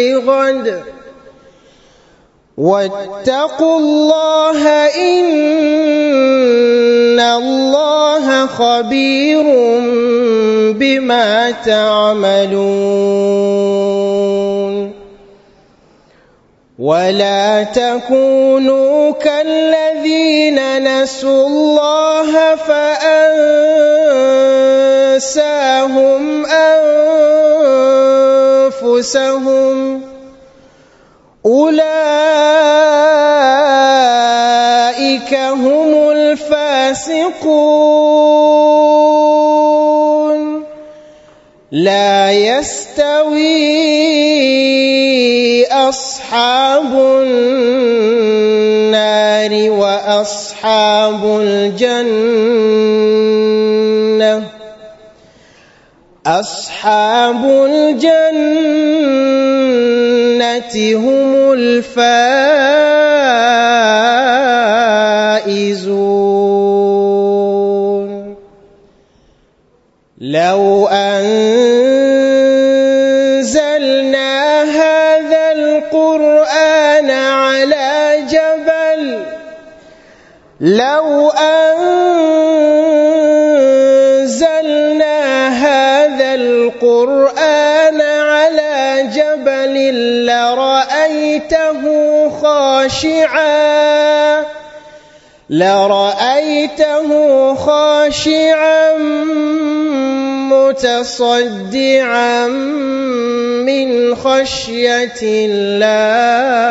لغد. واتقوا الله إن الله خبير بما تعملون. ولا تكونوا كالذين نسوا الله فأنساهم أنفسهم أولئك هم الفاسقون لا يستوي أصحاب النار وأصحاب الجنة أصحاب الجنة هم الفائزون. لو أنزلنا هذا القرآن على جبل لو أنزلنا القرآن على جبل لرأيته خاشعا لرأيته خاشعا متصدعا من خشية الله.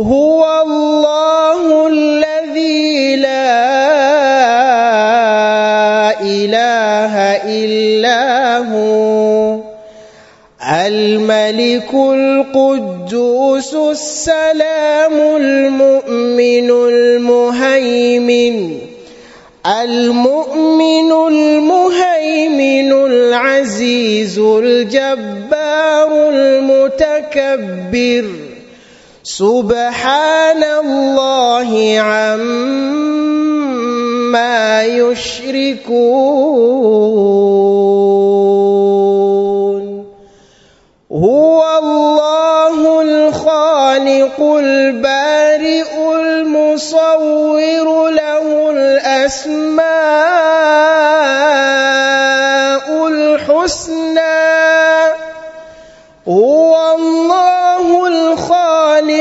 هو الله الذي لا إله إلا هو. الملك القدوس السلام المؤمن المهيمن. المؤمن المهيمن العزيز الجبار المتكبر. سبحان الله عما يشركون. هو الله الخالق البارئ المصور له الأسماء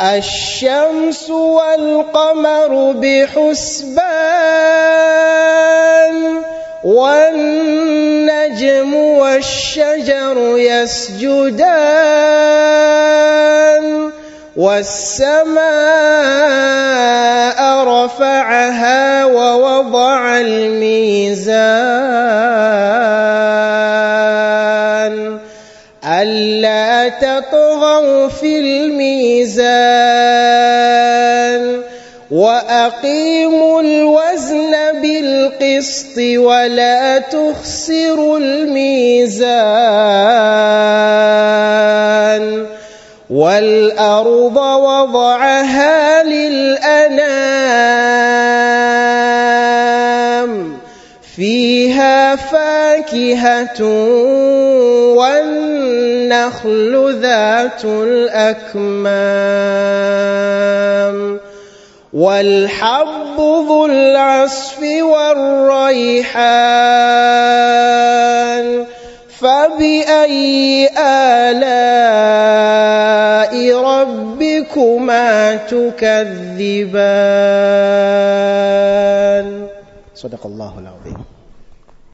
الشمس والقمر بحسبان والنجم والشجر يسجدان والسماء رفعها ووضع الميزان ألا تطغوا في الميزان. وأقيموا الوزن بالقسط ولا تخسروا الميزان والأرض وضعها للأنام فيها فاكهة والنخل ذات الأكمام والحب ذو العصف والريحان فبأي آلاء ربكما تكذبان؟ صدق الله العظيم.